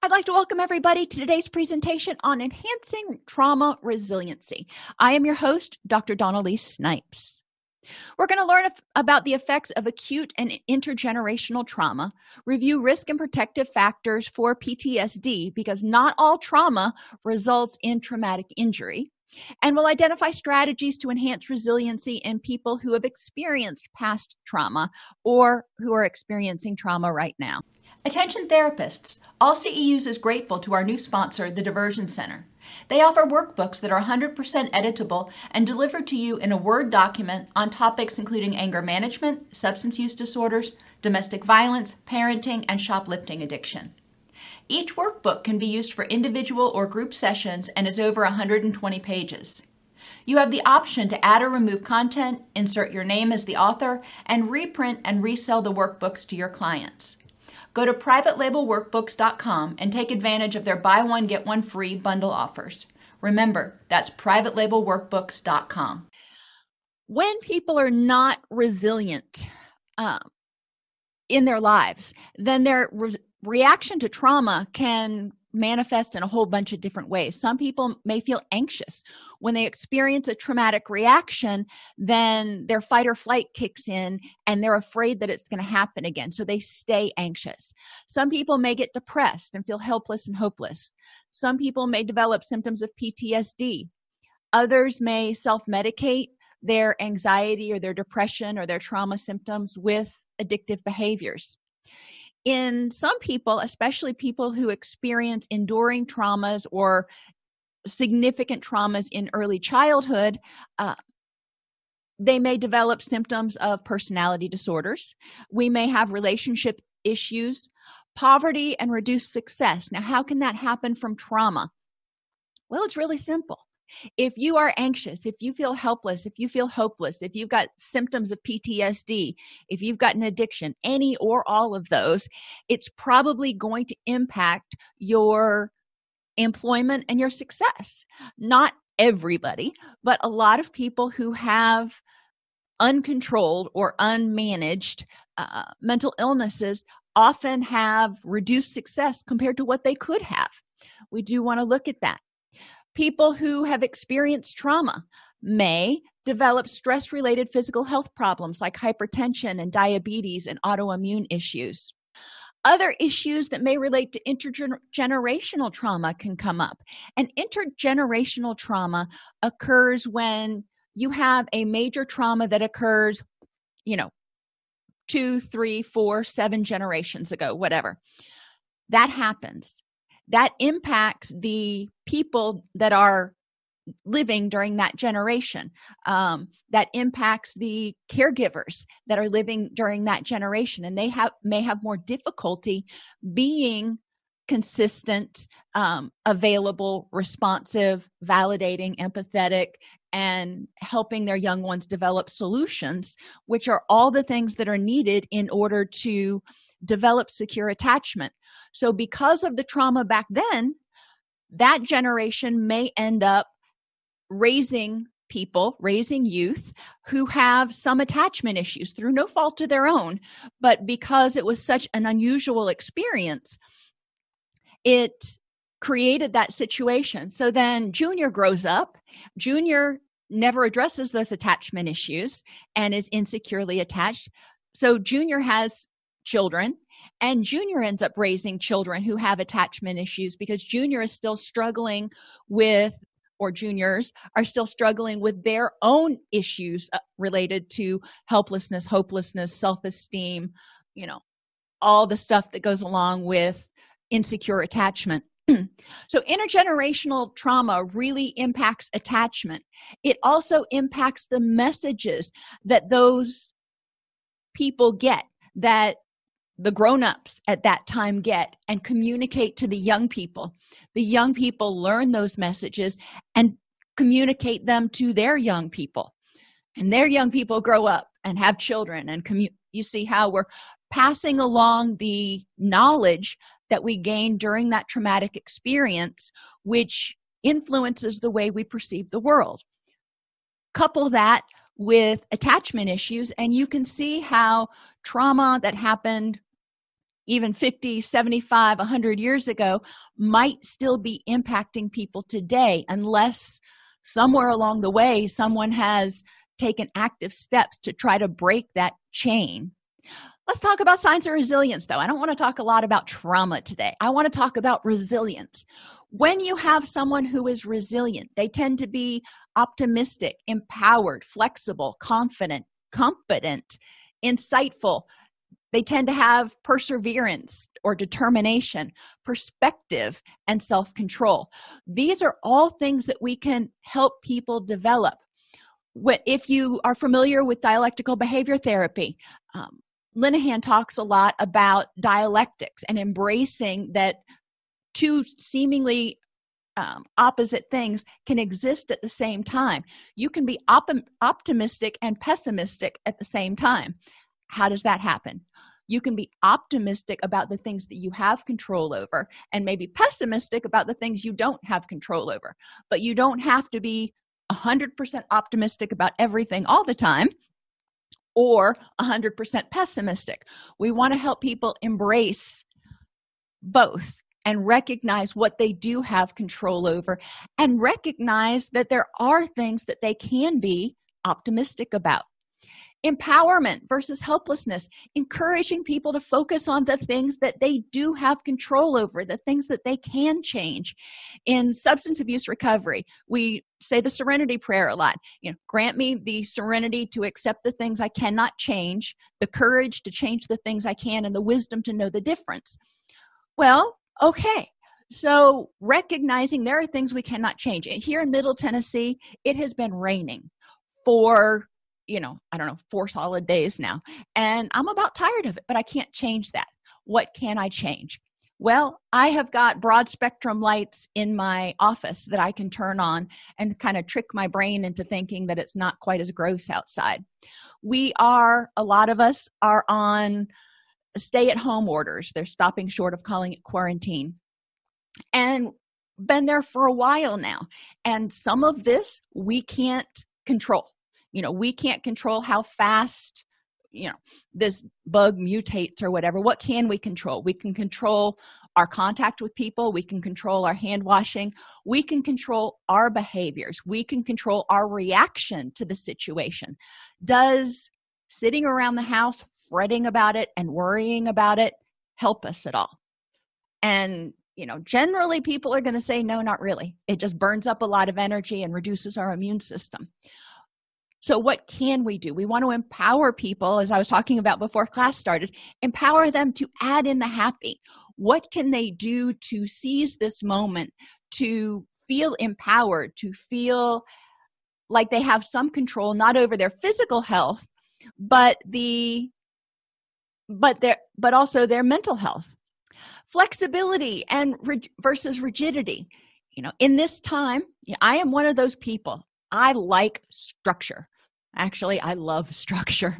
I'd like to welcome everybody to today's presentation on enhancing trauma resiliency. I am your host, Dr. Dawn-Elise Snipes. We're going to learn about the effects of acute and intergenerational trauma, review risk and protective factors for PTSD because not all trauma results in traumatic injury, and we'll identify strategies to enhance resiliency in people who have experienced past trauma or who are experiencing trauma right now. Attention therapists, all CEUs is grateful to our new sponsor, the Diversion Center. They offer workbooks that are 100% editable and delivered to you in a Word document on topics including anger management, substance use disorders, domestic violence, parenting, and shoplifting addiction. Each workbook can be used for individual or group sessions and is over 120 pages. You have the option to add or remove content, insert your name as the author, and reprint and resell the workbooks to your clients. Go to privatelabelworkbooks.com and take advantage of their buy one, get one free bundle offers. Remember, that's privatelabelworkbooks.com. When people are not resilient um, in their lives, then their re- reaction to trauma can manifest in a whole bunch of different ways. Some people may feel anxious when they experience a traumatic reaction, then their fight or flight kicks in and they're afraid that it's going to happen again. So they stay anxious. Some people may get depressed and feel helpless and hopeless. Some people may develop symptoms of PTSD. Others may self medicate their anxiety or their depression or their trauma symptoms with addictive behaviors in some people, especially people who experience enduring traumas or significant traumas in early childhood, uh, they may develop symptoms of personality disorders. We may have relationship issues, poverty, and reduced success. Now, how can that happen from trauma? Well, it's really simple if you are anxious if you feel helpless if you feel hopeless if you've got symptoms of ptsd if you've got an addiction any or all of those it's probably going to impact your employment and your success. Not everybody but a lot of people who have uncontrolled or unmanaged uh, mental illnesses often have reduced success compared to what they could have. We do want to look at that People who have experienced trauma may develop stress related physical health problems like hypertension and diabetes and autoimmune issues. Other issues that may relate to intergenerational trauma can come up. And intergenerational trauma occurs when you have a major trauma that occurs, you know, two, three, four, seven generations ago, whatever. That happens that impacts the people that are living during that generation. Um, that impacts the caregivers that are living during that generation. And they have may have more difficulty being consistent um, available responsive validating empathetic and helping their young ones develop solutions which are all the things that are needed in order to develop secure attachment. So because of the trauma back then that generation may end up raising people raising youth who have some attachment issues through no fault of their own. But because it was such an unusual experience it created that situation. So then junior grows up. Junior never addresses those attachment issues and is insecurely attached. So junior has children and junior ends up raising children who have attachment issues because junior is still struggling with or juniors are still struggling with their own issues uh, related to helplessness hopelessness self-esteem you know all the stuff that goes along with insecure attachment. So intergenerational trauma really impacts attachment. It also impacts the messages that those people get that the grown-ups at that time get and communicate to the young people. The young people learn those messages and communicate them to their young people. And their young people grow up and have children and commu- you see how we're passing along the knowledge that we gain during that traumatic experience which influences the way we perceive the world. Couple that with attachment issues and you can see how trauma that happened even 50 75 100 years ago might still be impacting people today unless somewhere along the way someone has taken active steps to try to break that chain. Let's talk about signs of resilience though. I don't want to talk a lot about trauma today. I want to talk about resilience. When you have someone who is resilient they tend to be optimistic empowered flexible confident competent insightful they tend to have perseverance or determination perspective and self-control. These are all things that we can help people develop. If you are familiar with dialectical behavior therapy um, linehan talks a lot about dialectics and embracing that two seemingly um, opposite things can exist at the same time. You can be op- optimistic and pessimistic at the same time how does that happen? You can be optimistic about the things that you have control over and maybe pessimistic about the things you don't have control over but you don't have to be 100% optimistic about everything all the time or 100% pessimistic. We want to help people embrace both and recognize what they do have control over and recognize that there are things that they can be optimistic about empowerment versus helplessness. Encouraging people to focus on the things that they do have control over the things that they can change. In substance abuse recovery we say the serenity prayer a lot. You know grant me the serenity to accept the things i cannot change the courage to change the things i can and the wisdom to know the difference. Well okay. So recognizing there are things we cannot change. Here in middle tennessee it has been raining for you know i don't know four solid days now and i'm about tired of it but i can't change that. What can i change? Well i have got broad spectrum lights in my office that i can turn on and kind of trick my brain into thinking that it's not quite as gross outside. We are a lot of us are on stay at home orders. They're stopping short of calling it quarantine. And been there for a while now and some of this we can't control you know we can't control how fast you know this bug mutates or whatever. What can we control? We can control our contact with people. We can control our hand washing. We can control our behaviors. We can control our reaction to the situation. Does sitting around the house fretting about it and worrying about it help us at all? And you know generally people are going to say no not really. It just burns up a lot of energy and reduces our immune system so what can we do? We want to empower people as i was talking about before class started empower them to add in the happy. What can they do to seize this moment to feel empowered to feel like they have some control not over their physical health but the but their but also their mental health? Flexibility and versus rigidity. You know in this time i am one of those people I like structure. Actually, I love structure.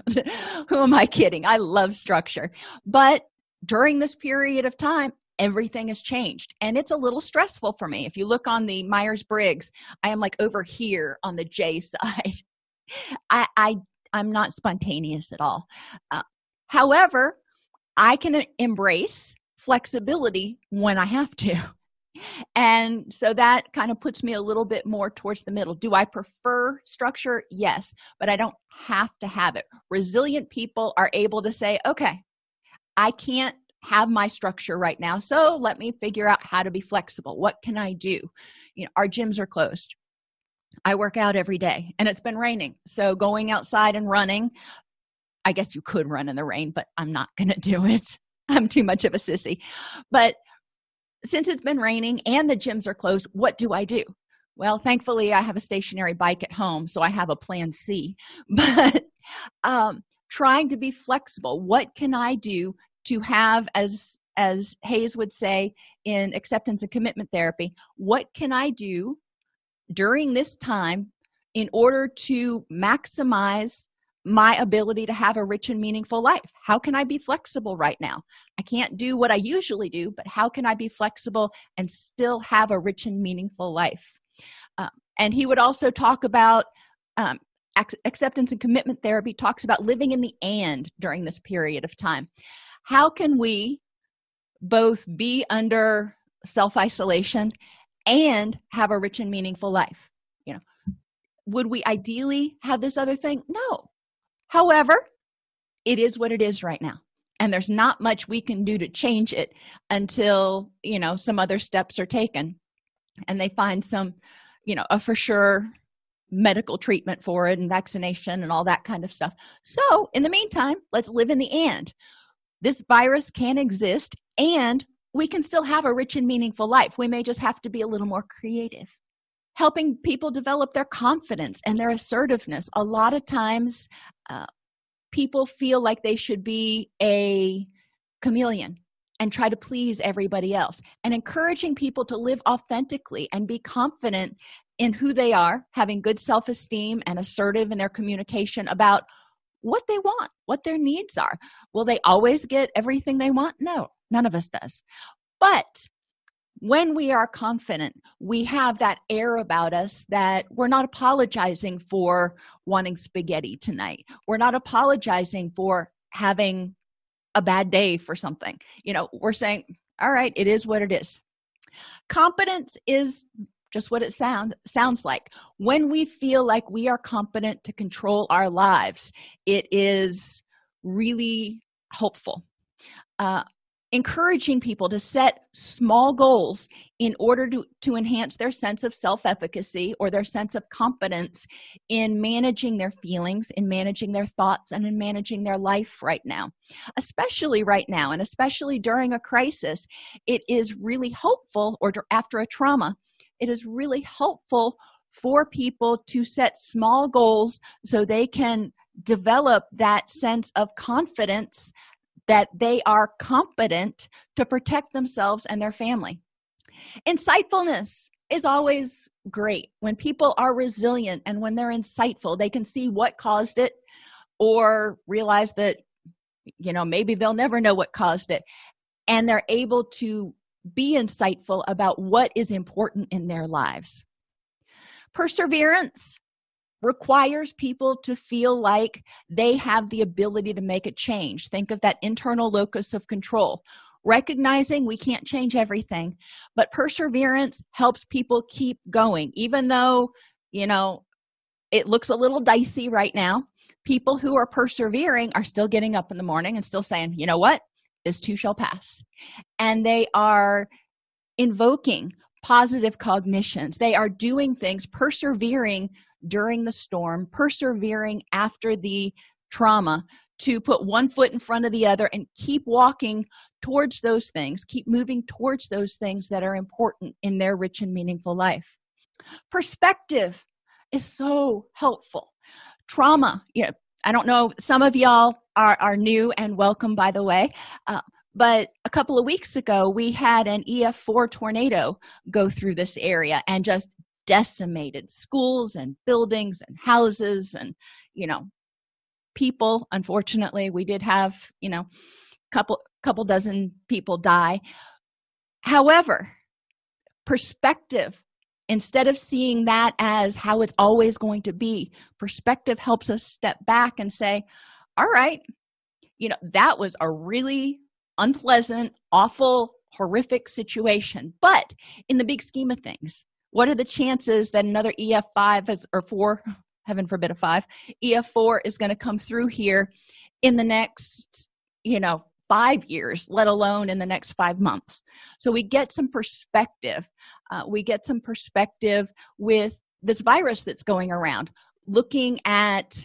Who am I kidding? I love structure. But during this period of time, everything has changed and it's a little stressful for me. If you look on the Myers Briggs, I am like over here on the J side. I, I I'm not spontaneous at all. Uh, however, I can embrace flexibility when I have to and so that kind of puts me a little bit more towards the middle. Do i prefer structure? Yes but i don't have to have it. Resilient people are able to say okay i can't have my structure right now so let me figure out how to be flexible. What can i do? You know our gyms are closed. I work out every day and it's been raining. So going outside and running i guess you could run in the rain but i'm not going to do it. I'm too much of a sissy. But since it's been raining and the gyms are closed what do i do? Well thankfully i have a stationary bike at home so i have a plan c. But um, trying to be flexible what can i do to have as as hayes would say in acceptance and commitment therapy what can i do during this time in order to maximize my ability to have a rich and meaningful life. How can i be flexible right now? I can't do what i usually do but how can i be flexible and still have a rich and meaningful life? Um, and he would also talk about um, acceptance and commitment therapy. Talks about living in the and during this period of time. How can we both be under self isolation and have a rich and meaningful life? You know would we ideally have this other thing? No however it is what it is right now and there's not much we can do to change it until you know some other steps are taken and they find some you know a for sure medical treatment for it and vaccination and all that kind of stuff. So in the meantime let's live in the and. This virus can exist and we can still have a rich and meaningful life. We may just have to be a little more creative helping people develop their confidence and their assertiveness. A lot of times uh, people feel like they should be a chameleon and try to please everybody else. And encouraging people to live authentically and be confident in who they are having good self-esteem and assertive in their communication about what they want what their needs are. Will they always get everything they want? No none of us does. But when we are confident we have that air about us that we're not apologizing for wanting spaghetti tonight. We're not apologizing for having a bad day for something. You know we're saying all right it is what it is. Competence is just what it sounds sounds like. When we feel like we are competent to control our lives it is really hopeful uh, encouraging people to set small goals in order to, to enhance their sense of self-efficacy or their sense of competence in managing their feelings in managing their thoughts and in managing their life right now. Especially right now and especially during a crisis it is really hopeful or after a trauma it is really helpful for people to set small goals so they can develop that sense of confidence that they are competent to protect themselves and their family. Insightfulness is always great. When people are resilient and when they're insightful, they can see what caused it or realize that, you know, maybe they'll never know what caused it. And they're able to be insightful about what is important in their lives. Perseverance requires people to feel like they have the ability to make a change. Think of that internal locus of control. Recognizing we can't change everything, but perseverance helps people keep going, even though, you know, it looks a little dicey right now. People who are persevering are still getting up in the morning and still saying, you know what, this too shall pass. And they are invoking positive cognitions. They are doing things, persevering during the storm, persevering after the trauma to put one foot in front of the other and keep walking towards those things, keep moving towards those things that are important in their rich and meaningful life. Perspective is so helpful. Trauma, you know, I don't know, some of y'all are, are new and welcome, by the way. Uh, but a couple of weeks ago, we had an EF4 tornado go through this area and just decimated schools and buildings and houses and you know people. Unfortunately we did have you know couple couple dozen people die. However perspective instead of seeing that as how it's always going to be perspective helps us step back and say all right you know that was a really unpleasant awful horrific situation. But in the big scheme of things what are the chances that another ef5 is, or 4 heaven forbid a 5 ef4 is going to come through here in the next you know five years let alone in the next five months? So we get some perspective uh, we get some perspective with this virus that's going around looking at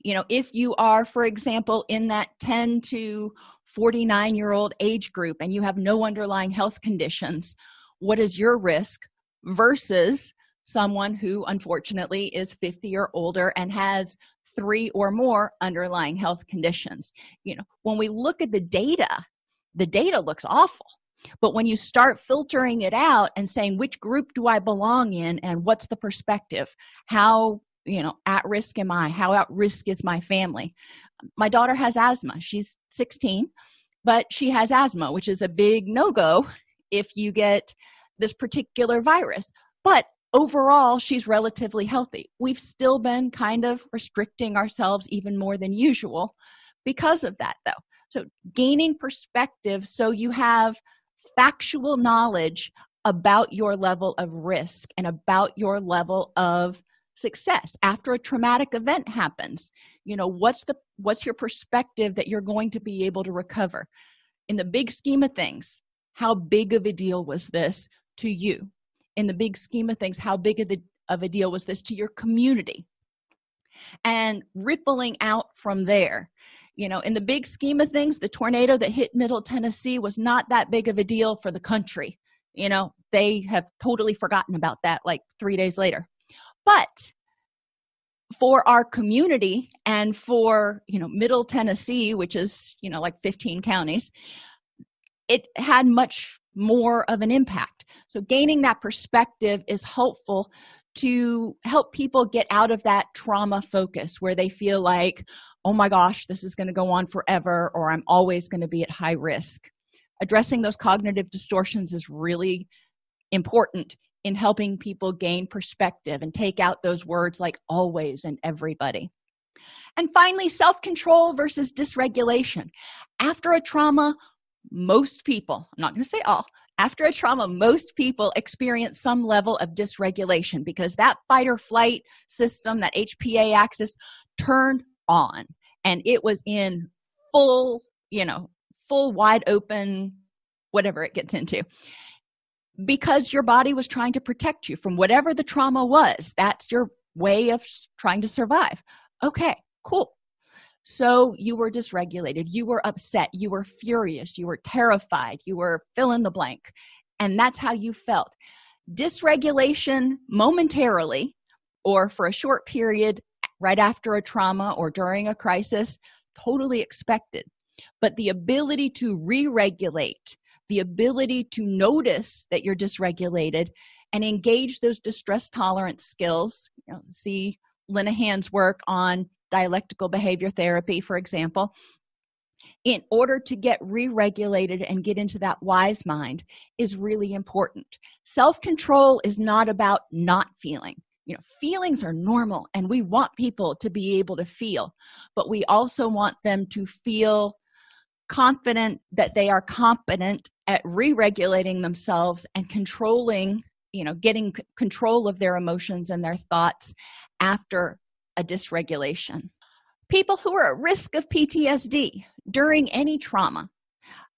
you know if you are for example in that 10 to 49 year old age group and you have no underlying health conditions what is your risk versus someone who unfortunately is 50 or older and has three or more underlying health conditions? You know when we look at the data the data looks awful. But when you start filtering it out and saying which group do i belong in and what's the perspective? How you know at risk am i? How at risk is my family? My daughter has asthma. She's 16 but she has asthma which is a big no-go if you get this particular virus. But overall she's relatively healthy. We've still been kind of restricting ourselves even more than usual because of that though. So gaining perspective so you have factual knowledge about your level of risk and about your level of success after a traumatic event happens. You know what's the what's your perspective that you're going to be able to recover? In the big scheme of things how big of a deal was this to you? In the big scheme of things how big of, the, of a deal was this to your community? And rippling out from there you know in the big scheme of things the tornado that hit middle tennessee was not that big of a deal for the country. You know they have totally forgotten about that like three days later but for our community and for you know middle tennessee which is you know like 15 counties it had much more of an impact. So gaining that perspective is helpful to help people get out of that trauma focus where they feel like oh my gosh this is going to go on forever or i'm always going to be at high risk. Addressing those cognitive distortions is really important in helping people gain perspective and take out those words like always and everybody. And finally, self control versus dysregulation. After a trauma, most people, I'm not going to say all, after a trauma, most people experience some level of dysregulation because that fight or flight system, that HPA axis, turned on and it was in full, you know, full wide open, whatever it gets into because your body was trying to protect you from whatever the trauma was. That's your way of trying to survive. Okay, cool. So you were dysregulated, you were upset, you were furious, you were terrified, you were fill in the blank, and that's how you felt. Dysregulation momentarily or for a short period right after a trauma or during a crisis, totally expected. But the ability to re regulate, the ability to notice that you're dysregulated and engage those distress tolerance skills you know, see linehan's work on dialectical behavior therapy for example in order to get re-regulated and get into that wise mind is really important. Self-control is not about not feeling. You know feelings are normal and we want people to be able to feel but we also want them to feel confident that they are competent at re-regulating themselves and controlling you know getting c- control of their emotions and their thoughts after a dysregulation. People who are at risk of ptsd during any trauma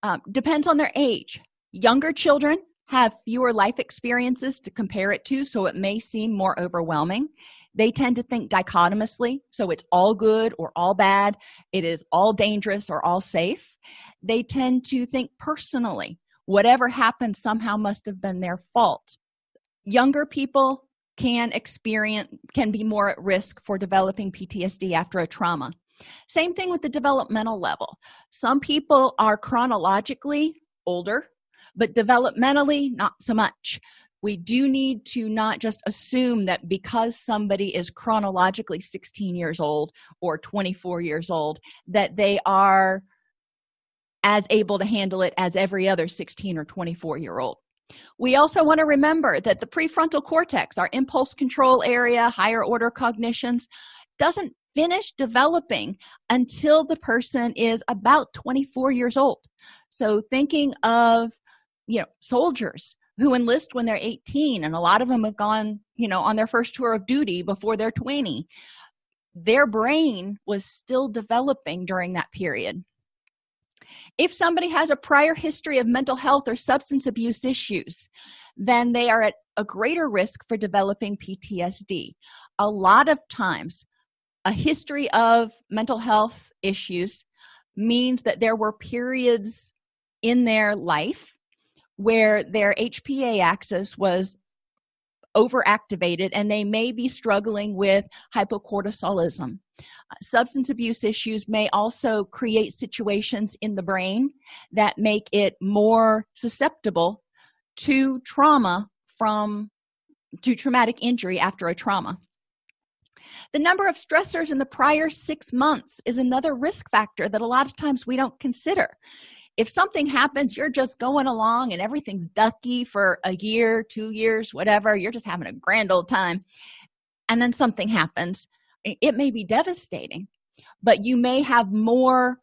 um, depends on their age. Younger children have fewer life experiences to compare it to so it may seem more overwhelming. They tend to think dichotomously so it's all good or all bad it is all dangerous or all safe they tend to think personally. Whatever happened somehow must have been their fault. Younger people can experience can be more at risk for developing ptsd after a trauma. Same thing with the developmental level. Some people are chronologically older but developmentally not so much. We do need to not just assume that because somebody is chronologically 16 years old or 24 years old that they are as able to handle it as every other 16 or 24 year old. We also want to remember that the prefrontal cortex our impulse control area higher order cognitions doesn't finish developing until the person is about 24 years old. So thinking of you know soldiers who enlist when they're 18 and a lot of them have gone you know on their first tour of duty before they're 20 their brain was still developing during that period if somebody has a prior history of mental health or substance abuse issues then they are at a greater risk for developing ptsd a lot of times a history of mental health issues means that there were periods in their life where their HPA axis was overactivated and they may be struggling with hypocortisolism. Substance abuse issues may also create situations in the brain that make it more susceptible to trauma from to traumatic injury after a trauma. The number of stressors in the prior six months is another risk factor that a lot of times we don't consider if something happens you're just going along and everything's ducky for a year two years whatever you're just having a grand old time and then something happens. It may be devastating but you may have more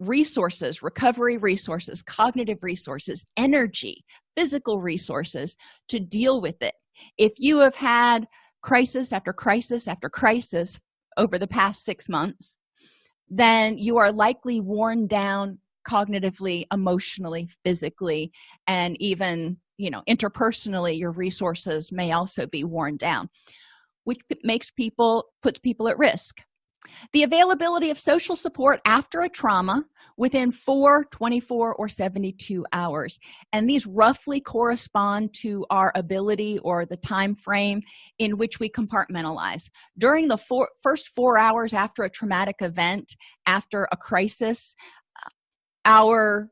resources recovery resources cognitive resources energy physical resources to deal with it. If you have had crisis after crisis after crisis over the past six months then you are likely worn down cognitively emotionally physically and even you know interpersonally your resources may also be worn down which makes people puts people at risk. The availability of social support after a trauma within 4 24 or 72 hours and these roughly correspond to our ability or the time frame in which we compartmentalize. During the first four hours after a traumatic event after a crisis our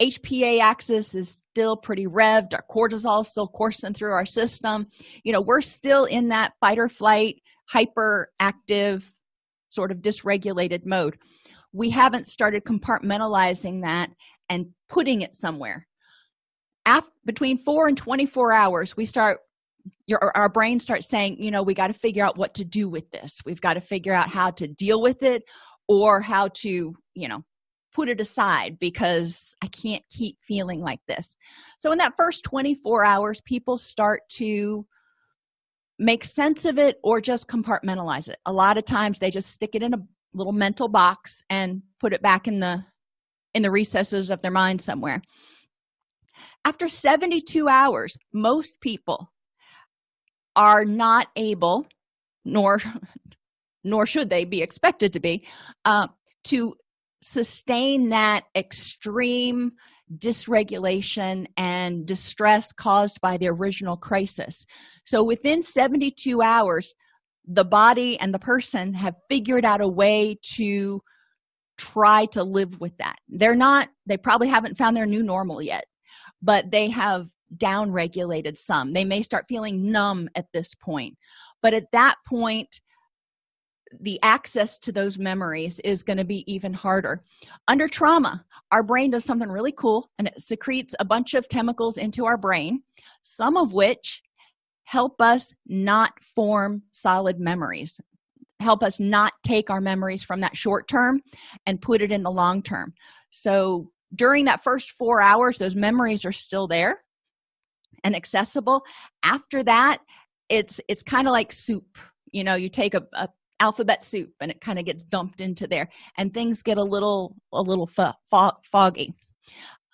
HPA axis is still pretty revved. Our cortisol is still coursing through our system. You know, we're still in that fight or flight, hyperactive, sort of dysregulated mode. We haven't started compartmentalizing that and putting it somewhere. After, between four and 24 hours, we start your our brain starts saying, you know, we got to figure out what to do with this. We've got to figure out how to deal with it or how to, you know, put it aside because I can't keep feeling like this. So, in that first 24 hours, people start to make sense of it or just compartmentalize it. A lot of times they just stick it in a little mental box and put it back in the in the recesses of their mind somewhere. After 72 hours, most people are not able nor nor should they be expected to be uh, to sustain that extreme dysregulation and distress caused by the original crisis. So within 72 hours, the body and the person have figured out a way to try to live with that. They're not, they probably haven't found their new normal yet, but they have down regulated some. They may start feeling numb at this point. But at that point, the access to those memories is going to be even harder. Under trauma, our brain does something really cool and it secretes a bunch of chemicals into our brain, some of which help us not form solid memories, help us not take our memories from that short term and put it in the long term. So during that first four hours, those memories are still there and accessible. After that, it's it's kind of like soup you know you take a, a alphabet soup and it kind of gets dumped into there and things get a little a little fo- fo- foggy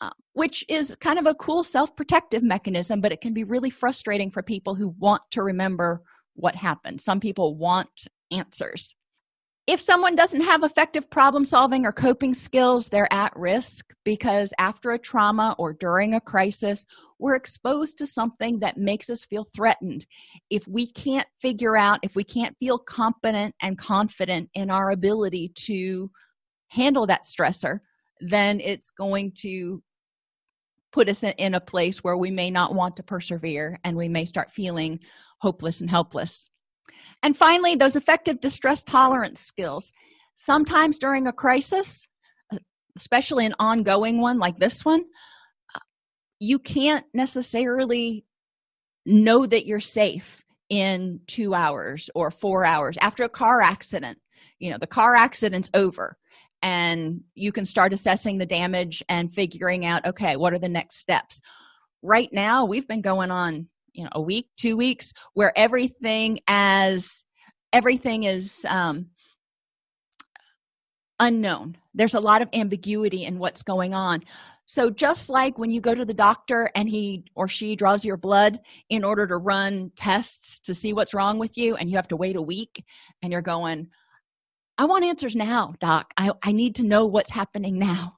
uh, which is kind of a cool self-protective mechanism but it can be really frustrating for people who want to remember what happened. Some people want answers if someone doesn't have effective problem solving or coping skills, they're at risk because after a trauma or during a crisis, we're exposed to something that makes us feel threatened. If we can't figure out, if we can't feel competent and confident in our ability to handle that stressor, then it's going to put us in a place where we may not want to persevere and we may start feeling hopeless and helpless. And finally, those effective distress tolerance skills. Sometimes during a crisis, especially an ongoing one like this one, you can't necessarily know that you're safe in two hours or four hours after a car accident. You know, the car accident's over and you can start assessing the damage and figuring out okay, what are the next steps? Right now, we've been going on you know a week two weeks where everything as everything is um unknown. There's a lot of ambiguity in what's going on. So just like when you go to the doctor and he or she draws your blood in order to run tests to see what's wrong with you and you have to wait a week and you're going i want answers now doc. I, I need to know what's happening now.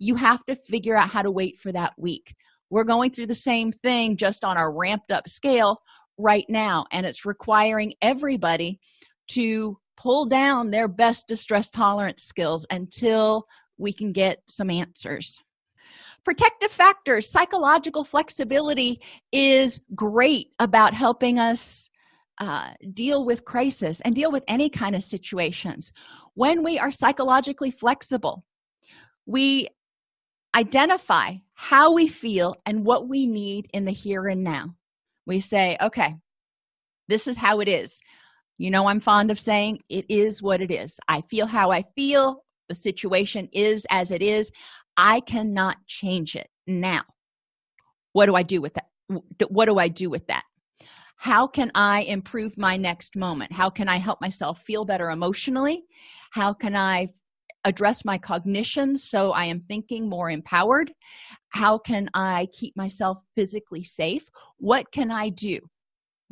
You have to figure out how to wait for that week we're going through the same thing just on a ramped up scale right now, and it's requiring everybody to pull down their best distress tolerance skills until we can get some answers. Protective factors, psychological flexibility is great about helping us uh, deal with crisis and deal with any kind of situations. When we are psychologically flexible, we identify how we feel and what we need in the here and now. We say, okay, this is how it is. You know, I'm fond of saying it is what it is. I feel how I feel. the situation is as it is i cannot change it now what do i do with that what do i do with that how can i improve my next moment how can i help myself feel better emotionally how can i address my cognition so i am thinking more empowered? How can i keep myself physically safe? What can i do?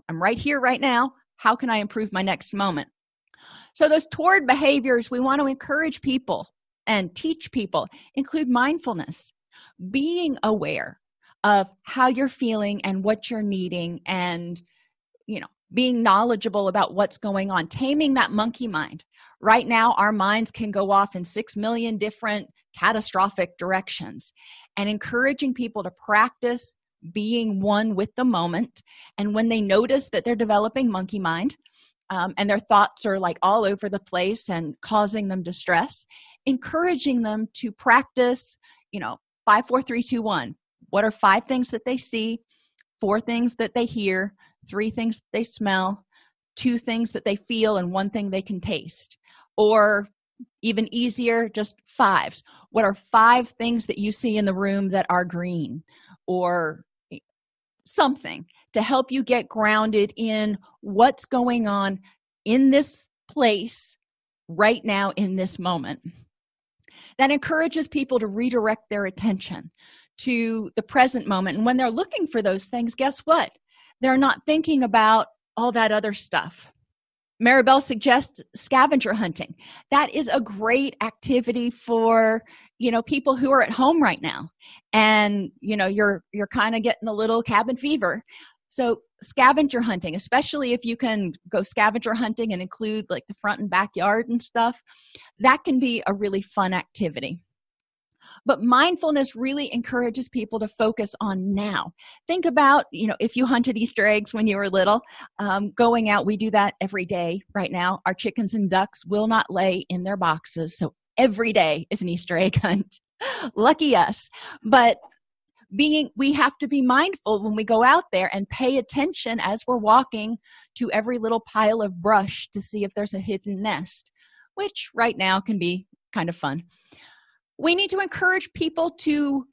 I'm right here right now. How can i improve my next moment? So those toward behaviors we want to encourage people and teach people include mindfulness being aware of how you're feeling and what you're needing and you know being knowledgeable about what's going on taming that monkey mind right now our minds can go off in 6 million different catastrophic directions. And encouraging people to practice being one with the moment. And when they notice that they're developing monkey mind um, and their thoughts are like all over the place and causing them distress encouraging them to practice you know five four three two one. What are five things that they see four things that they hear three things they smell two things that they feel and one thing they can taste. Or even easier just fives. What are five things that you see in the room that are green? Or something to help you get grounded in what's going on in this place right now in this moment. That encourages people to redirect their attention to the present moment. And when they're looking for those things guess what? They're not thinking about all that other stuff. Maribel suggests scavenger hunting. That is a great activity for you know people who are at home right now. And you know you're you're kind of getting a little cabin fever. So scavenger hunting especially if you can go scavenger hunting and include like the front and backyard and stuff that can be a really fun activity but mindfulness really encourages people to focus on now. Think about you know if you hunted easter eggs when you were little um, going out we do that every day right now. Our chickens and ducks will not lay in their boxes so every day is an easter egg hunt. Lucky us. But being we have to be mindful when we go out there and pay attention as we're walking to every little pile of brush to see if there's a hidden nest which right now can be kind of fun we need to encourage people to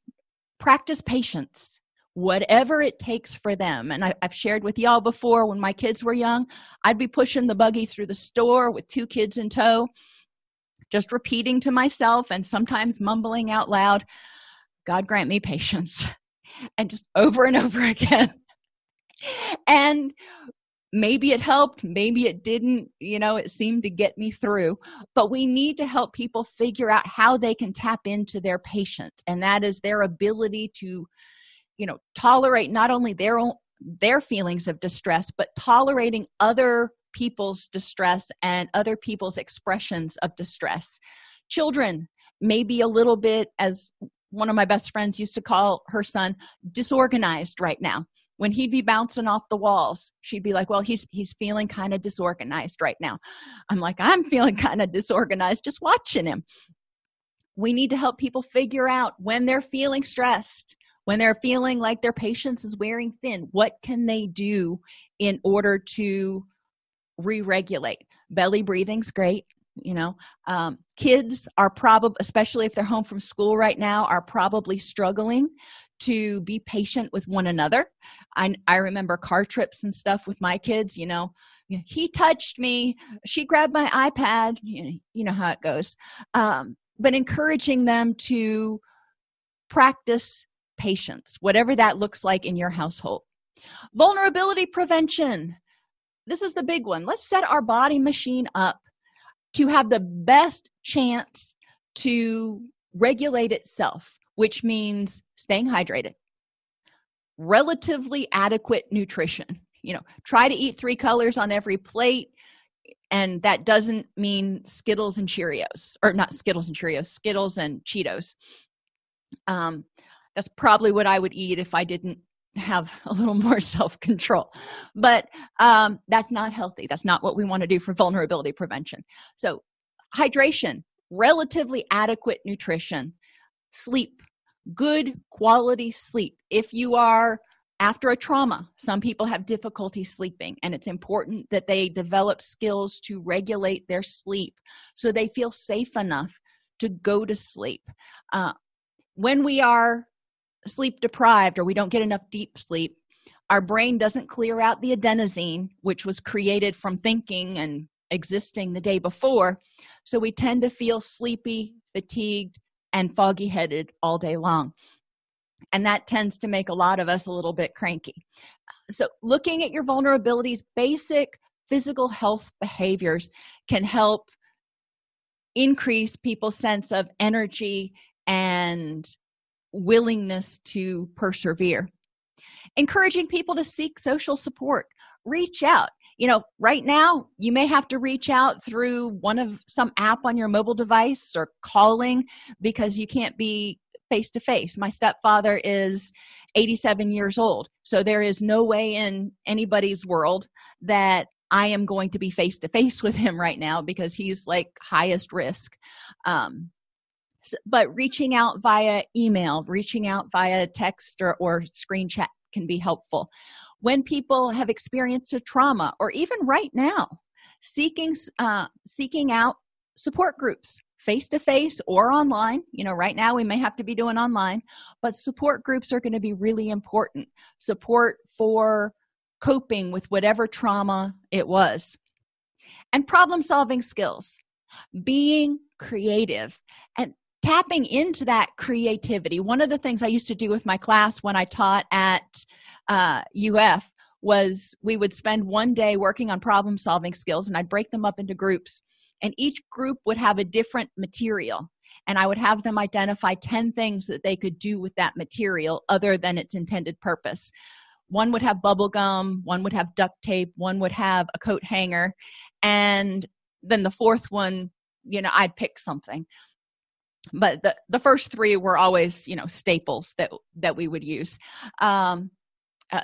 practice patience whatever it takes for them. And I, have shared with y'all before when my kids were young i'd be pushing the buggy through the store with two kids in tow just repeating to myself and sometimes mumbling out loud god grant me patience and just over and over again. And maybe it helped maybe it didn't you know it seemed to get me through but we need to help people figure out how they can tap into their patience and that is their ability to you know tolerate not only their own their feelings of distress but tolerating other people's distress and other people's expressions of distress. Children maybe a little bit as one of my best friends used to call her son disorganized right now when he'd be bouncing off the walls she'd be like well he's he's feeling kind of disorganized right now. I'm like i'm feeling kind of disorganized just watching him. We need to help people figure out when they're feeling stressed when they're feeling like their patience is wearing thin what can they do in order to re-regulate? Belly breathing's great you know? Um, kids are probably especially if they're home from school right now are probably struggling to be patient with one another. I i remember car trips and stuff with my kids you know he touched me. She grabbed my ipad. You know, you know how it goes. Um, but encouraging them to practice patience whatever that looks like in your household. Vulnerability prevention. This is the big one. Let's set our body machine up to have the best chance to regulate itself which means staying hydrated. Relatively adequate nutrition. You know try to eat three colors on every plate and that doesn't mean skittles and cheerios or not skittles and cheerios skittles and cheetos. Um that's probably what i would eat if i didn't have a little more self-control. But um, that's not healthy. That's not what we want to do for vulnerability prevention. So hydration relatively adequate nutrition. Sleep good quality sleep. If you are after a trauma some people have difficulty sleeping and it's important that they develop skills to regulate their sleep so they feel safe enough to go to sleep. Uh, when we are sleep deprived or we don't get enough deep sleep our brain doesn't clear out the adenosine which was created from thinking and existing the day before. So we tend to feel sleepy fatigued and foggy headed all day long. And that tends to make a lot of us a little bit cranky. So looking at your vulnerabilities basic physical health behaviors can help increase people's sense of energy and willingness to persevere. Encouraging people to seek social support. Reach out you know right now you may have to reach out through one of some app on your mobile device or calling because you can't be face to face my stepfather is 87 years old so there is no way in anybody's world that i am going to be face to face with him right now because he's like highest risk. Um so, but reaching out via email reaching out via text or, or screen chat can be helpful when people have experienced a trauma or even right now seeking uh, seeking out support groups face to face or online you know right now we may have to be doing online but support groups are going to be really important. Support for coping with whatever trauma it was. And problem solving skills. Being creative. And tapping into that creativity. One of the things i used to do with my class when i taught at uh, uf was we would spend one day working on problem solving skills and i'd break them up into groups and each group would have a different material and i would have them identify 10 things that they could do with that material other than its intended purpose. One would have bubble gum one would have duct tape one would have a coat hanger and then the fourth one you know i'd pick something but the the first three were always you know staples that that we would use. Um uh,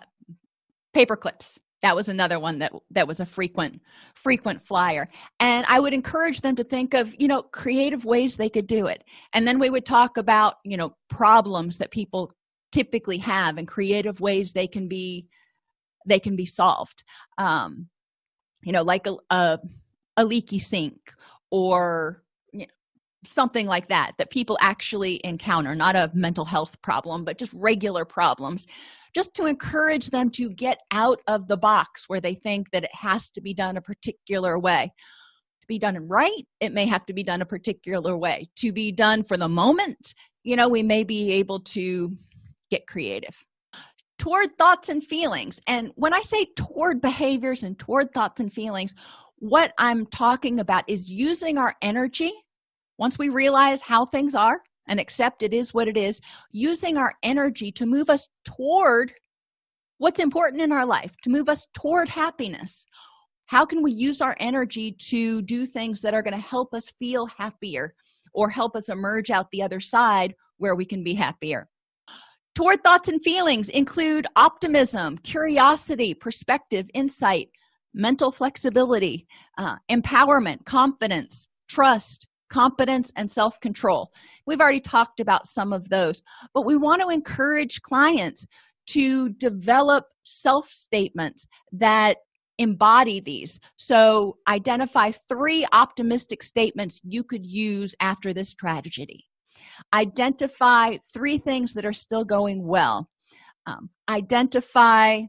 paper clips. That was another one that that was a frequent frequent flyer. And i would encourage them to think of you know creative ways they could do it. And then we would talk about you know problems that people typically have and creative ways they can be they can be solved. Um you know like a a, a leaky sink or something like that that people actually encounter not a mental health problem but just regular problems just to encourage them to get out of the box where they think that it has to be done a particular way. To be done right it may have to be done a particular way. To be done for the moment you know we may be able to get creative. Toward thoughts and feelings. And when i say toward behaviors and toward thoughts and feelings what i'm talking about is using our energy once we realize how things are and accept it is what it is using our energy to move us toward what's important in our life to move us toward happiness. How can we use our energy to do things that are going to help us feel happier or help us emerge out the other side where we can be happier? Toward thoughts and feelings include optimism curiosity perspective insight mental flexibility uh, empowerment confidence trust competence and self control. We've already talked about some of those, but we want to encourage clients to develop self statements that embody these. So, identify three optimistic statements you could use after this tragedy. Identify three things that are still going well. Um, identify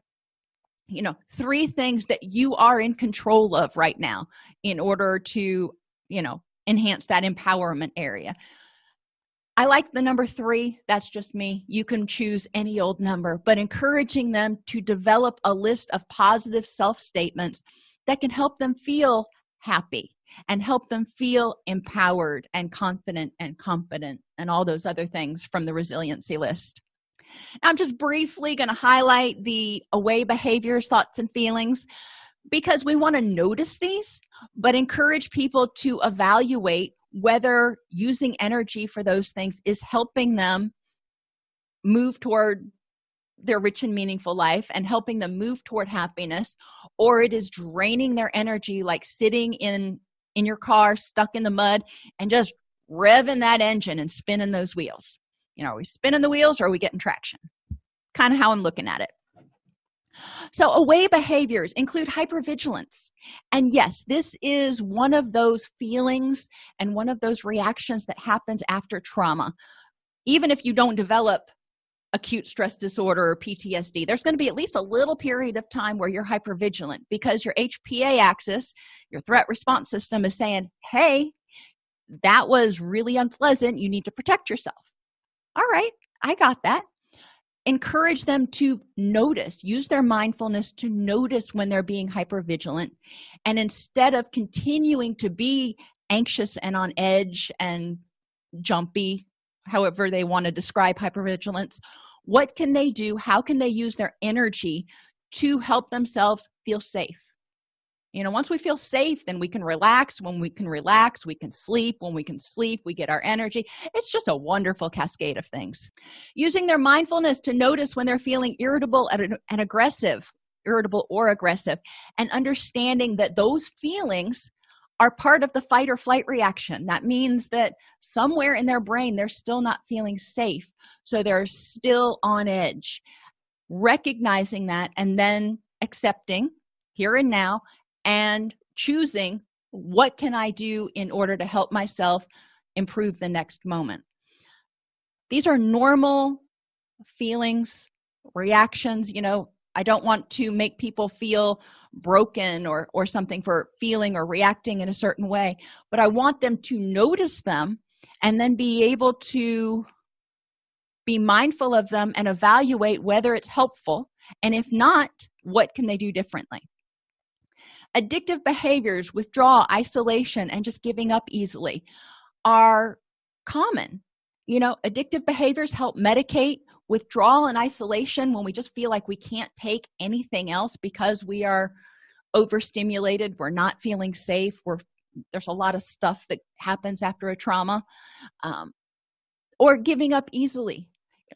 you know three things that you are in control of right now in order to you know enhance that empowerment area. I like the number three. That's just me. You can choose any old number but encouraging them to develop a list of positive self statements that can help them feel happy and help them feel empowered and confident and competent and all those other things from the resiliency list. I'm just briefly going to highlight the away behaviors thoughts and feelings because we want to notice these but encourage people to evaluate whether using energy for those things is helping them move toward their rich and meaningful life and helping them move toward happiness or it is draining their energy like sitting in in your car stuck in the mud and just revving that engine and spinning those wheels. You know are we spinning the wheels or are we getting traction? Kind of how i'm looking at it So, away behaviors include hypervigilance. And yes, this is one of those feelings and one of those reactions that happens after trauma. Even if you don't develop acute stress disorder or PTSD, there's going to be at least a little period of time where you're hypervigilant because your HPA axis, your threat response system, is saying, hey, that was really unpleasant. You need to protect yourself. All right, I got that encourage them to notice use their mindfulness to notice when they're being hyper vigilant and instead of continuing to be anxious and on edge and jumpy however they want to describe hypervigilance what can they do? How can they use their energy to help themselves feel safe you know once we feel safe then we can relax. When we can relax we can sleep. When we can sleep we get our energy. It's just a wonderful cascade of things. Using their mindfulness to notice when they're feeling irritable and, aggressive irritable or aggressive and understanding that those feelings are part of the fight or flight reaction. That means that somewhere in their brain they're still not feeling safe. So they're still on edge. Recognizing that and then accepting here and now and choosing what can i do in order to help myself improve the next moment. These are normal feelings reactions you know i don't want to make people feel broken or or something for feeling or reacting in a certain way but i want them to notice them and then be able to be mindful of them and evaluate whether it's helpful and if not what can they do differently addictive behaviors withdrawal isolation and just giving up easily are common. You know addictive behaviors help medicate withdrawal and isolation when we just feel like we can't take anything else because we are overstimulated we're not feeling safe we're there's a lot of stuff that happens after a trauma um, or giving up easily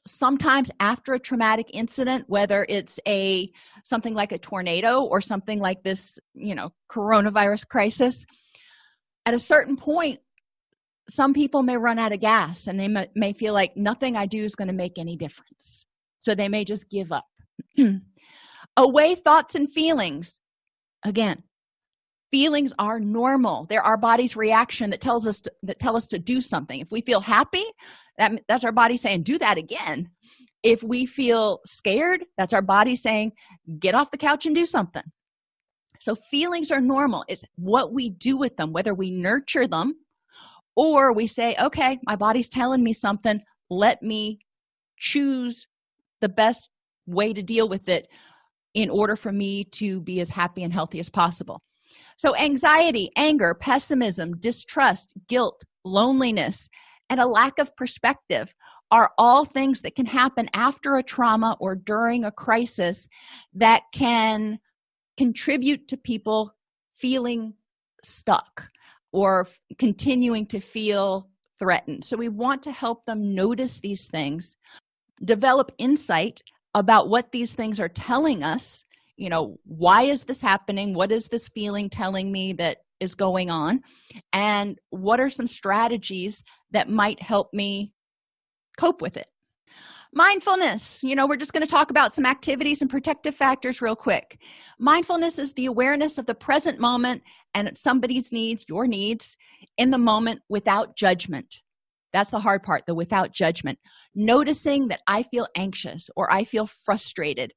sometimes after a traumatic incident whether it's a something like a tornado or something like this you know coronavirus crisis at a certain point some people may run out of gas and they may, feel like nothing i do is going to make any difference. So they may just give up. Away thoughts and feelings. Again feelings are normal. They're our body's reaction that tells us to, that tell us to do something. If we feel happy that, that's our body saying do that again. If we feel scared that's our body saying get off the couch and do something. So feelings are normal. It's what we do with them whether we nurture them or we say okay my body's telling me something. Let me choose the best way to deal with it in order for me to be as happy and healthy as possible. So, anxiety, anger, pessimism, distrust, guilt, loneliness, and a lack of perspective are all things that can happen after a trauma or during a crisis that can contribute to people feeling stuck or continuing to feel threatened. So, we want to help them notice these things, develop insight about what these things are telling us you know why is this happening what is this feeling telling me that is going on and what are some strategies that might help me cope with it? Mindfulness. You know we're just going to talk about some activities and protective factors real quick. Mindfulness is the awareness of the present moment and somebody's needs your needs in the moment without judgment. That's the hard part the without judgment. Noticing that i feel anxious or i feel frustrated.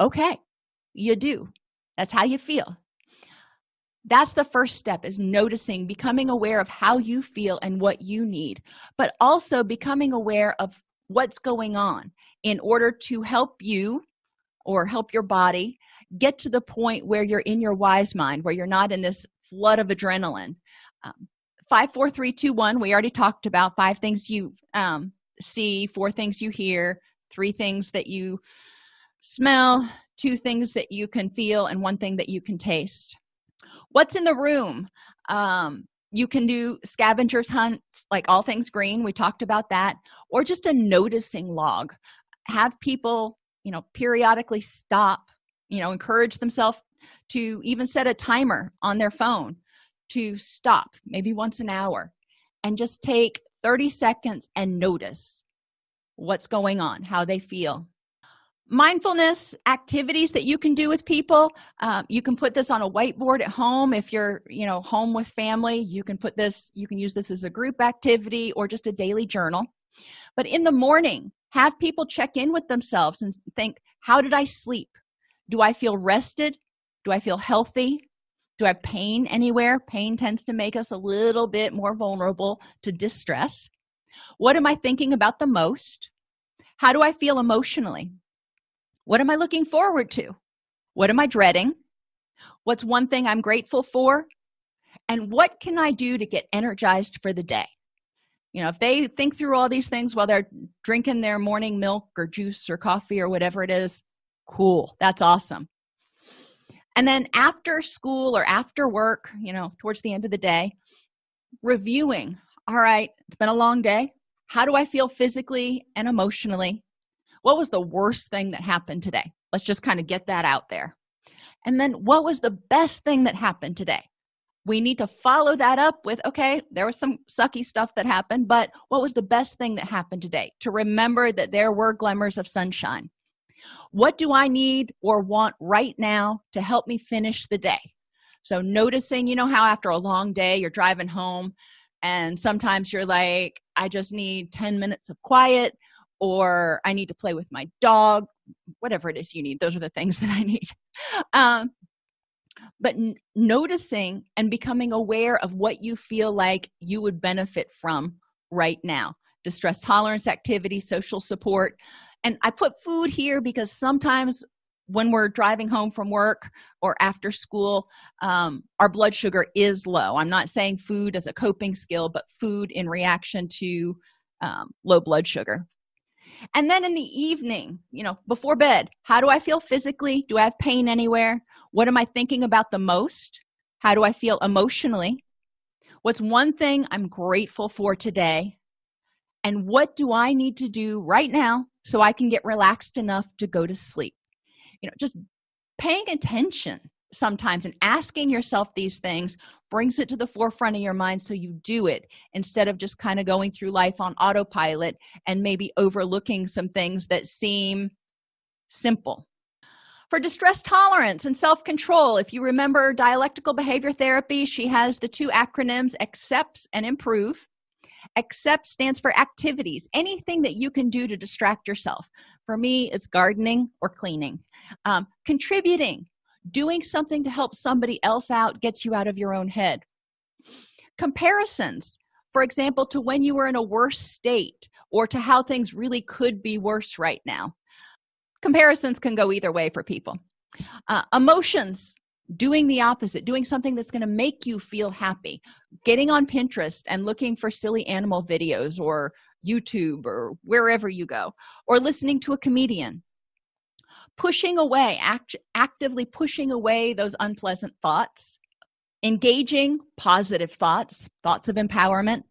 Okay you do. That's how you feel that's the first step is noticing becoming aware of how you feel and what you need but also becoming aware of what's going on in order to help you or help your body get to the point where you're in your wise mind where you're not in this flood of adrenaline. Um, five four three two one we already talked about five things you um, see four things you hear three things that you smell two things that you can feel and one thing that you can taste what's in the room? Um, you can do scavengers hunts like all things green we talked about that or just a noticing log. Have people you know periodically stop you know encourage themselves to even set a timer on their phone to stop maybe once an hour and just take 30 seconds and notice what's going on how they feel mindfulness activities that you can do with people. Um, you can put this on a whiteboard at home. If you're you know home with family you can put this you can use this as a group activity or just a daily journal. But in the morning have people check in with themselves and think how did i sleep? Do i feel rested? Do i feel healthy? Do i have pain anywhere? Pain tends to make us a little bit more vulnerable to distress. What am i thinking about the most? How do i feel emotionally what am I looking forward to? What am I dreading? What's one thing I'm grateful for? And what can I do to get energized for the day? You know, if they think through all these things while they're drinking their morning milk or juice or coffee or whatever it is, cool. That's awesome. And then after school or after work, you know, towards the end of the day, reviewing. All right, it's been a long day. How do I feel physically and emotionally? What was the worst thing that happened today? Let's just kind of get that out there. And then what was the best thing that happened today? We need to follow that up with okay there was some sucky stuff that happened but what was the best thing that happened today? To remember that there were glimmers of sunshine. What do i need or want right now to help me finish the day? So noticing you know how after a long day you're driving home and sometimes you're like i just need 10 minutes of quiet or I need to play with my dog, whatever it is you need. Those are the things that I need. Um, but n- noticing and becoming aware of what you feel like you would benefit from right now distress tolerance activity, social support. And I put food here because sometimes when we're driving home from work or after school, um, our blood sugar is low. I'm not saying food as a coping skill, but food in reaction to um, low blood sugar and then in the evening you know before bed how do i feel physically? Do i have pain anywhere? What am i thinking about the most? How do i feel emotionally? What's one thing i'm grateful for today? And what do i need to do right now so i can get relaxed enough to go to sleep? You know just paying attention sometimes and asking yourself these things brings it to the forefront of your mind so you do it instead of just kind of going through life on autopilot and maybe overlooking some things that seem simple. For distress tolerance and self control if you remember dialectical behavior therapy she has the two acronyms accepts and improve. Accept stands for activities anything that you can do to distract yourself. For me it's gardening or cleaning. Um, contributing doing something to help somebody else out gets you out of your own head. Comparisons for example to when you were in a worse state or to how things really could be worse right now. Comparisons can go either way for people. Uh, emotions doing the opposite doing something that's going to make you feel happy. Getting on pinterest and looking for silly animal videos or youtube or wherever you go or listening to a comedian pushing away act, actively pushing away those unpleasant thoughts engaging positive thoughts thoughts of empowerment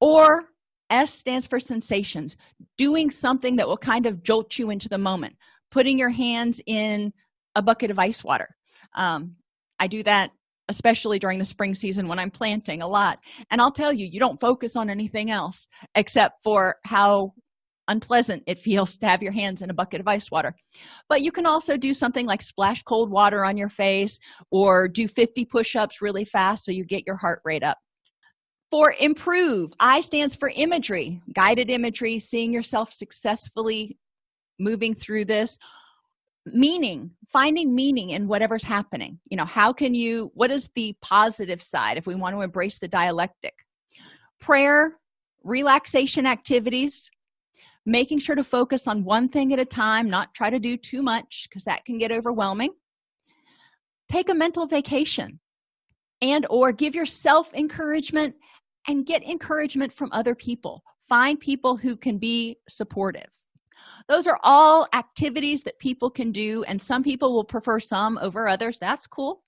or s stands for sensations doing something that will kind of jolt you into the moment putting your hands in a bucket of ice water. Um, i do that especially during the spring season when i'm planting a lot. And i'll tell you you don't focus on anything else except for how unpleasant it feels to have your hands in a bucket of ice water. But you can also do something like splash cold water on your face or do 50 push ups really fast so you get your heart rate up. For improve, I stands for imagery, guided imagery, seeing yourself successfully moving through this. Meaning, finding meaning in whatever's happening. You know, how can you, what is the positive side if we want to embrace the dialectic? Prayer, relaxation activities, making sure to focus on one thing at a time not try to do too much because that can get overwhelming. Take a mental vacation and or give yourself encouragement and get encouragement from other people. Find people who can be supportive. Those are all activities that people can do and some people will prefer some over others. That's cool.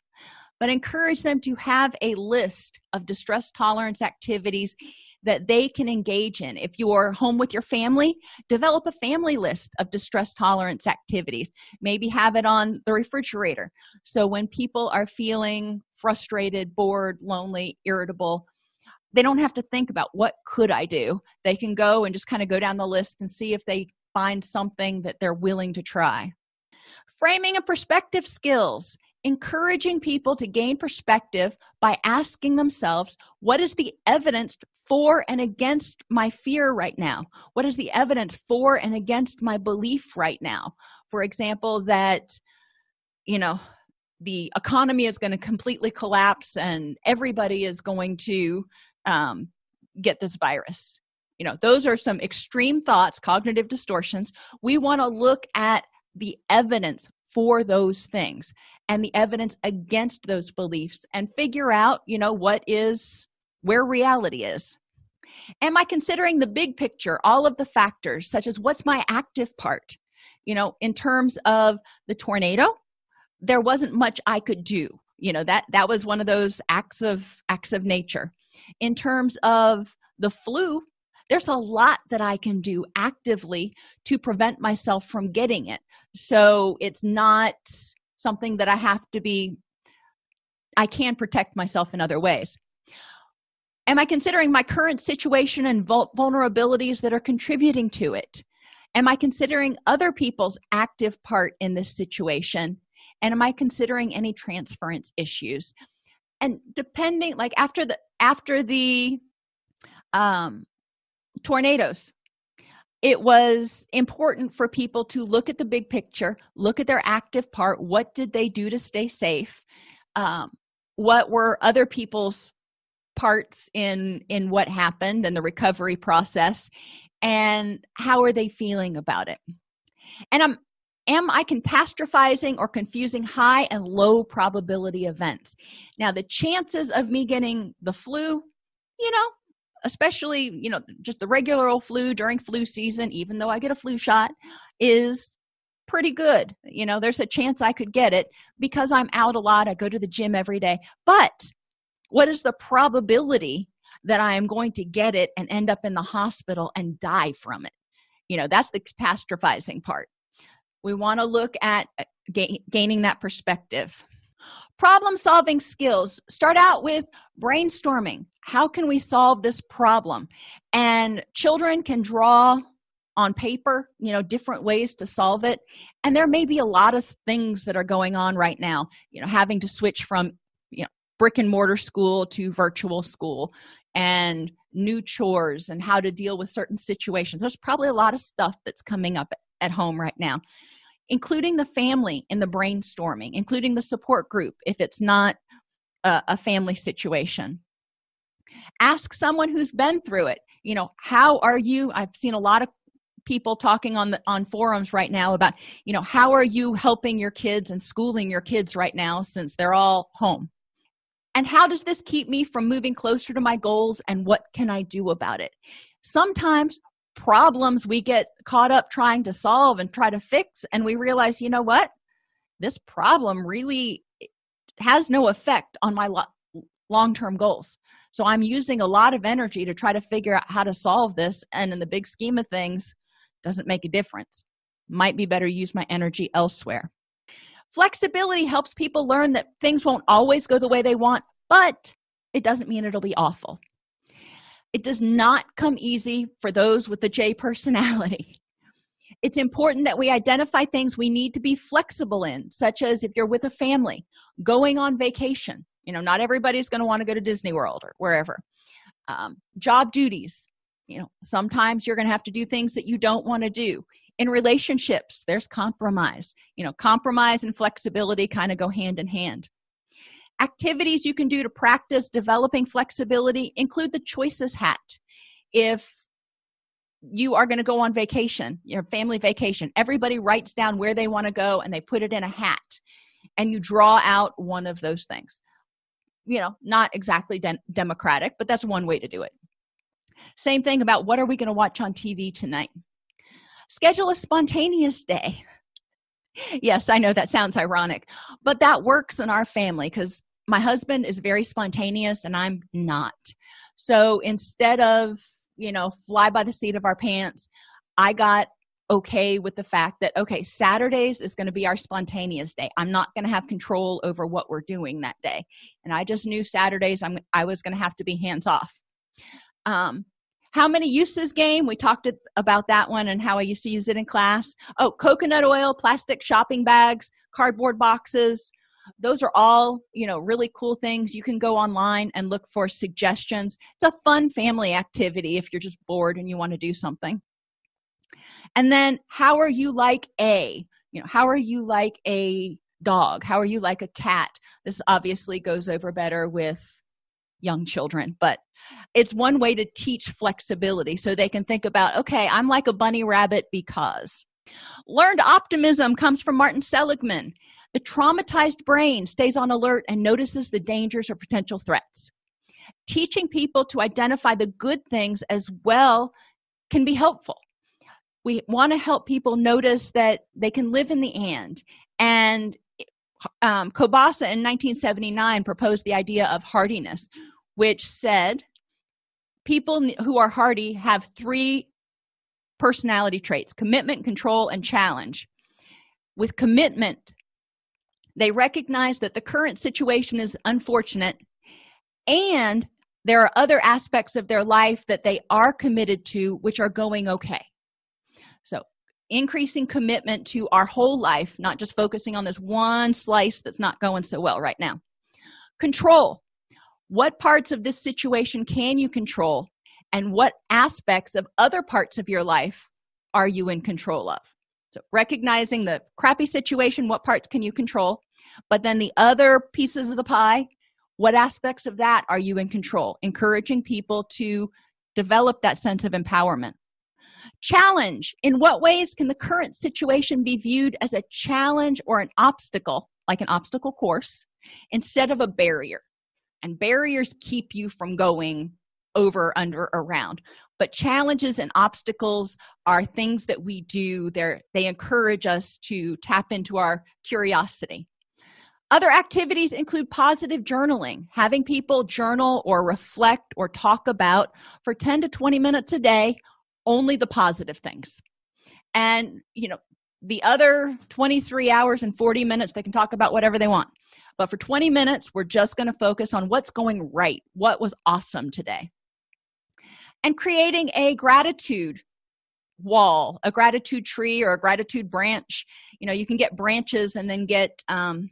But encourage them to have a list of distress tolerance activities that they can engage in. If you're home with your family, develop a family list of distress tolerance activities. Maybe have it on the refrigerator. So when people are feeling frustrated, bored, lonely, irritable, they don't have to think about what could I do. They can go and just kind of go down the list and see if they find something that they're willing to try framing and perspective skills encouraging people to gain perspective by asking themselves what is the evidence for and against my fear right now? What is the evidence for and against my belief right now? For example that you know the economy is going to completely collapse and everybody is going to um, get this virus. You know those are some extreme thoughts cognitive distortions. We want to look at the evidence for those things and the evidence against those beliefs and figure out you know what is where reality is. Am i considering the big picture all of the factors such as what's my active part you know in terms of the tornado? There wasn't much i could do. You know that that was one of those acts of acts of nature. In terms of the flu there's a lot that i can do actively to prevent myself from getting it. So it's not something that i have to be i can protect myself in other ways. Am i considering my current situation and vulnerabilities that are contributing to it? Am i considering other people's active part in this situation? And am i considering any transference issues? And depending like after the after the um tornadoes. It was important for people to look at the big picture look at their active part. What did they do to stay safe? Um, what were other people's parts in in what happened and the recovery process? And how are they feeling about it? And i'm am i catastrophizing or confusing high and low probability events? Now the chances of me getting the flu you know especially you know just the regular old flu during flu season even though i get a flu shot is pretty good. You know there's a chance i could get it because i'm out a lot i go to the gym every day. But what is the probability that i am going to get it and end up in the hospital and die from it? You know that's the catastrophizing part. We want to look at uh, ga- gaining that perspective. Problem solving skills. Start out with brainstorming how can we solve this problem? And children can draw on paper you know different ways to solve it. And there may be a lot of things that are going on right now you know having to switch from you know brick and mortar school to virtual school and new chores and how to deal with certain situations. There's probably a lot of stuff that's coming up at home right now including the family in the brainstorming including the support group if it's not a, a family situation ask someone who's been through it. You know how are you? I've seen a lot of people talking on the on forums right now about you know how are you helping your kids and schooling your kids right now since they're all home? And how does this keep me from moving closer to my goals and what can i do about it? Sometimes problems we get caught up trying to solve and try to fix and we realize you know what? This problem really has no effect on my lo- long-term goals so i'm using a lot of energy to try to figure out how to solve this and in the big scheme of things doesn't make a difference might be better use my energy elsewhere flexibility helps people learn that things won't always go the way they want but it doesn't mean it'll be awful it does not come easy for those with the J personality. It's important that we identify things we need to be flexible in, such as if you're with a family, going on vacation. You know, not everybody's going to want to go to Disney World or wherever. Um, job duties. You know, sometimes you're going to have to do things that you don't want to do. In relationships, there's compromise. You know, compromise and flexibility kind of go hand in hand activities you can do to practice developing flexibility include the choices hat if you are going to go on vacation your family vacation everybody writes down where they want to go and they put it in a hat and you draw out one of those things you know not exactly de- democratic but that's one way to do it. Same thing about what are we going to watch on tv tonight? Schedule a spontaneous day. Yes i know that sounds ironic but that works in our family because my husband is very spontaneous and i'm not. So instead of you know fly by the seat of our pants i got okay with the fact that okay saturdays is going to be our spontaneous day. I'm not going to have control over what we're doing that day. And i just knew saturdays i'm i was going to have to be hands off. Um how many uses game? We talked about that one and how i used to use it in class. Oh coconut oil plastic shopping bags cardboard boxes. Those are all you know really cool things. You can go online and look for suggestions. It's a fun family activity if you're just bored and you want to do something and then how are you like a you know how are you like a dog? How are you like a cat? This obviously goes over better with young children but it's one way to teach flexibility so they can think about okay i'm like a bunny rabbit because. Learned optimism comes from martin seligman. The traumatized brain stays on alert and notices the dangers or potential threats. Teaching people to identify the good things as well can be helpful we want to help people notice that they can live in the and and um, Kobasa in 1979 proposed the idea of hardiness, which said people who are hardy have three personality traits commitment, control, and challenge. With commitment, they recognize that the current situation is unfortunate and there are other aspects of their life that they are committed to which are going okay. So, increasing commitment to our whole life, not just focusing on this one slice that's not going so well right now. Control. What parts of this situation can you control, and what aspects of other parts of your life are you in control of? So, recognizing the crappy situation, what parts can you control? But then the other pieces of the pie, what aspects of that are you in control? Encouraging people to develop that sense of empowerment. Challenge In what ways can the current situation be viewed as a challenge or an obstacle, like an obstacle course, instead of a barrier? And barriers keep you from going over, under, around. But challenges and obstacles are things that we do. They're, they encourage us to tap into our curiosity. Other activities include positive journaling, having people journal or reflect or talk about for 10 to 20 minutes a day only the positive things. And you know the other 23 hours and 40 minutes they can talk about whatever they want. But for 20 minutes we're just going to focus on what's going right what was awesome today. And creating a gratitude wall a gratitude tree or a gratitude branch. You know you can get branches and then get um,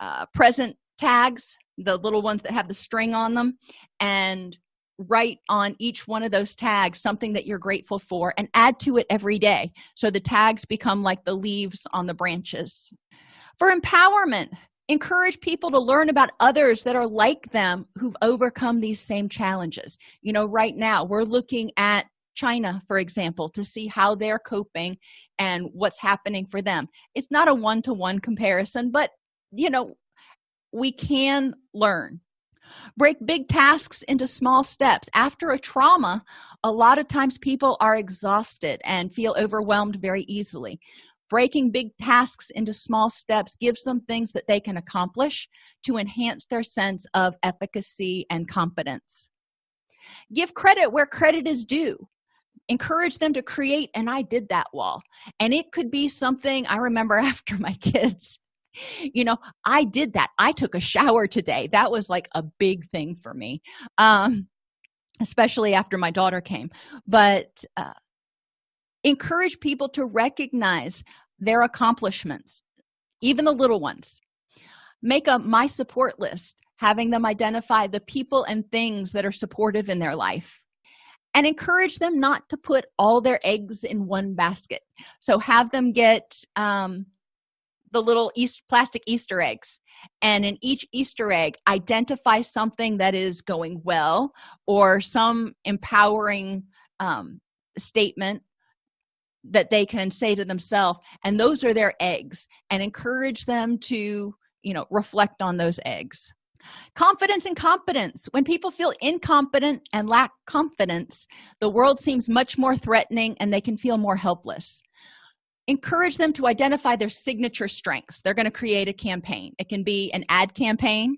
uh, present tags the little ones that have the string on them. And write on each one of those tags something that you're grateful for and add to it every day. So the tags become like the leaves on the branches. For empowerment encourage people to learn about others that are like them who've overcome these same challenges. You know right now we're looking at china for example to see how they're coping and what's happening for them. It's not a one-to-one comparison but you know we can learn break big tasks into small steps. After a trauma a lot of times people are exhausted and feel overwhelmed very easily. Breaking big tasks into small steps gives them things that they can accomplish to enhance their sense of efficacy and competence. Give credit where credit is due. Encourage them to create and i did that wall and it could be something i remember after my kids you know i did that. I took a shower today. That was like a big thing for me um especially after my daughter came. But uh, encourage people to recognize their accomplishments even the little ones. Make a my support list having them identify the people and things that are supportive in their life. And encourage them not to put all their eggs in one basket. So have them get um, the little East, plastic Easter eggs. And in each Easter egg, identify something that is going well or some empowering um, statement that they can say to themselves. And those are their eggs, and encourage them to, you know, reflect on those eggs. Confidence and competence. When people feel incompetent and lack confidence, the world seems much more threatening and they can feel more helpless encourage them to identify their signature strengths. They're going to create a campaign. It can be an ad campaign.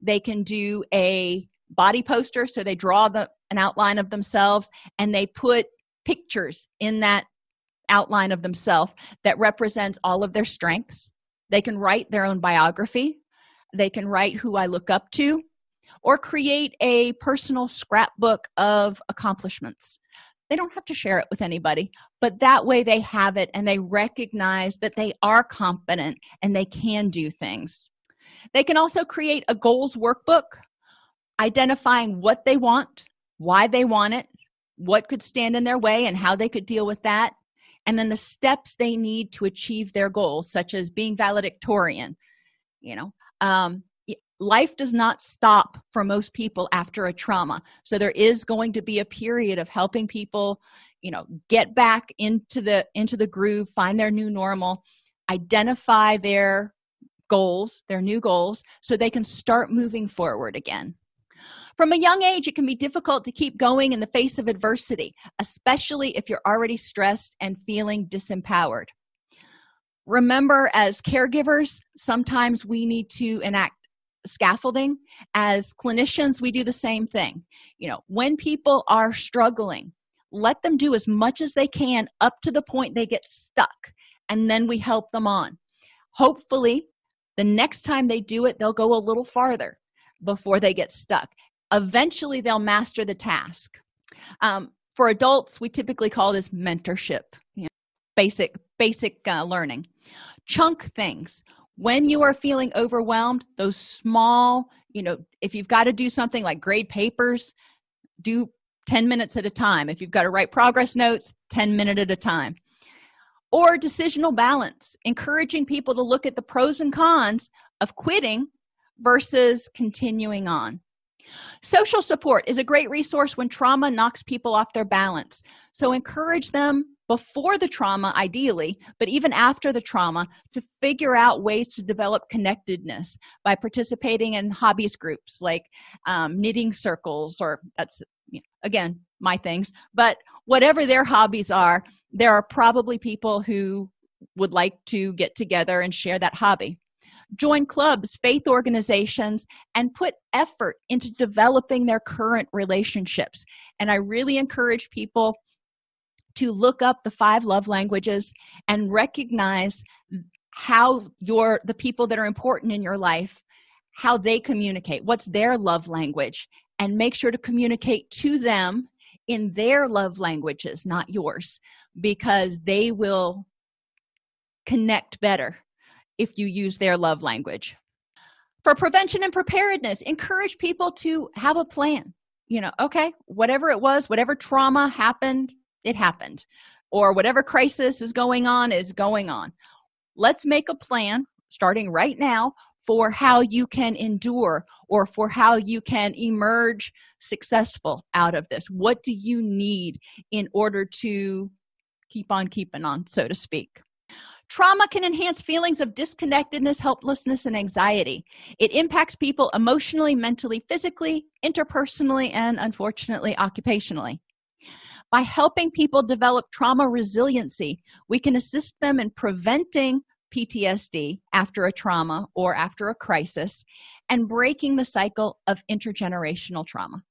They can do a body poster so they draw the, an outline of themselves and they put pictures in that outline of themselves that represents all of their strengths. They can write their own biography. They can write who i look up to or create a personal scrapbook of accomplishments they don't have to share it with anybody but that way they have it and they recognize that they are competent and they can do things. They can also create a goals workbook identifying what they want why they want it what could stand in their way and how they could deal with that and then the steps they need to achieve their goals such as being valedictorian you know um, life does not stop for most people after a trauma. So there is going to be a period of helping people you know get back into the into the groove find their new normal identify their goals their new goals so they can start moving forward again. From a young age it can be difficult to keep going in the face of adversity especially if you're already stressed and feeling disempowered. Remember as caregivers sometimes we need to enact scaffolding. As clinicians we do the same thing. You know when people are struggling let them do as much as they can up to the point they get stuck and then we help them on. Hopefully the next time they do it they'll go a little farther before they get stuck. Eventually they'll master the task. Um, for adults we typically call this mentorship you know, basic basic uh, learning. Chunk things when you are feeling overwhelmed those small you know if you've got to do something like grade papers do 10 minutes at a time. If you've got to write progress notes 10 minute at a time. Or decisional balance encouraging people to look at the pros and cons of quitting versus continuing on. Social support is a great resource when trauma knocks people off their balance. So encourage them before the trauma ideally but even after the trauma to figure out ways to develop connectedness by participating in hobbies groups like um, knitting circles or that's you know, again my things. But whatever their hobbies are there are probably people who would like to get together and share that hobby. Join clubs faith organizations and put effort into developing their current relationships. And i really encourage people to look up the five love languages and recognize how your the people that are important in your life how they communicate what's their love language and make sure to communicate to them in their love languages not yours because they will connect better if you use their love language. For prevention and preparedness encourage people to have a plan. You know okay whatever it was whatever trauma happened it happened or whatever crisis is going on is going on let's make a plan starting right now for how you can endure or for how you can emerge successful out of this what do you need in order to keep on keeping on so to speak Trauma can enhance feelings of disconnectedness, helplessness, and anxiety. It impacts people emotionally, mentally, physically, interpersonally, and unfortunately, occupationally. By helping people develop trauma resiliency, we can assist them in preventing PTSD after a trauma or after a crisis and breaking the cycle of intergenerational trauma.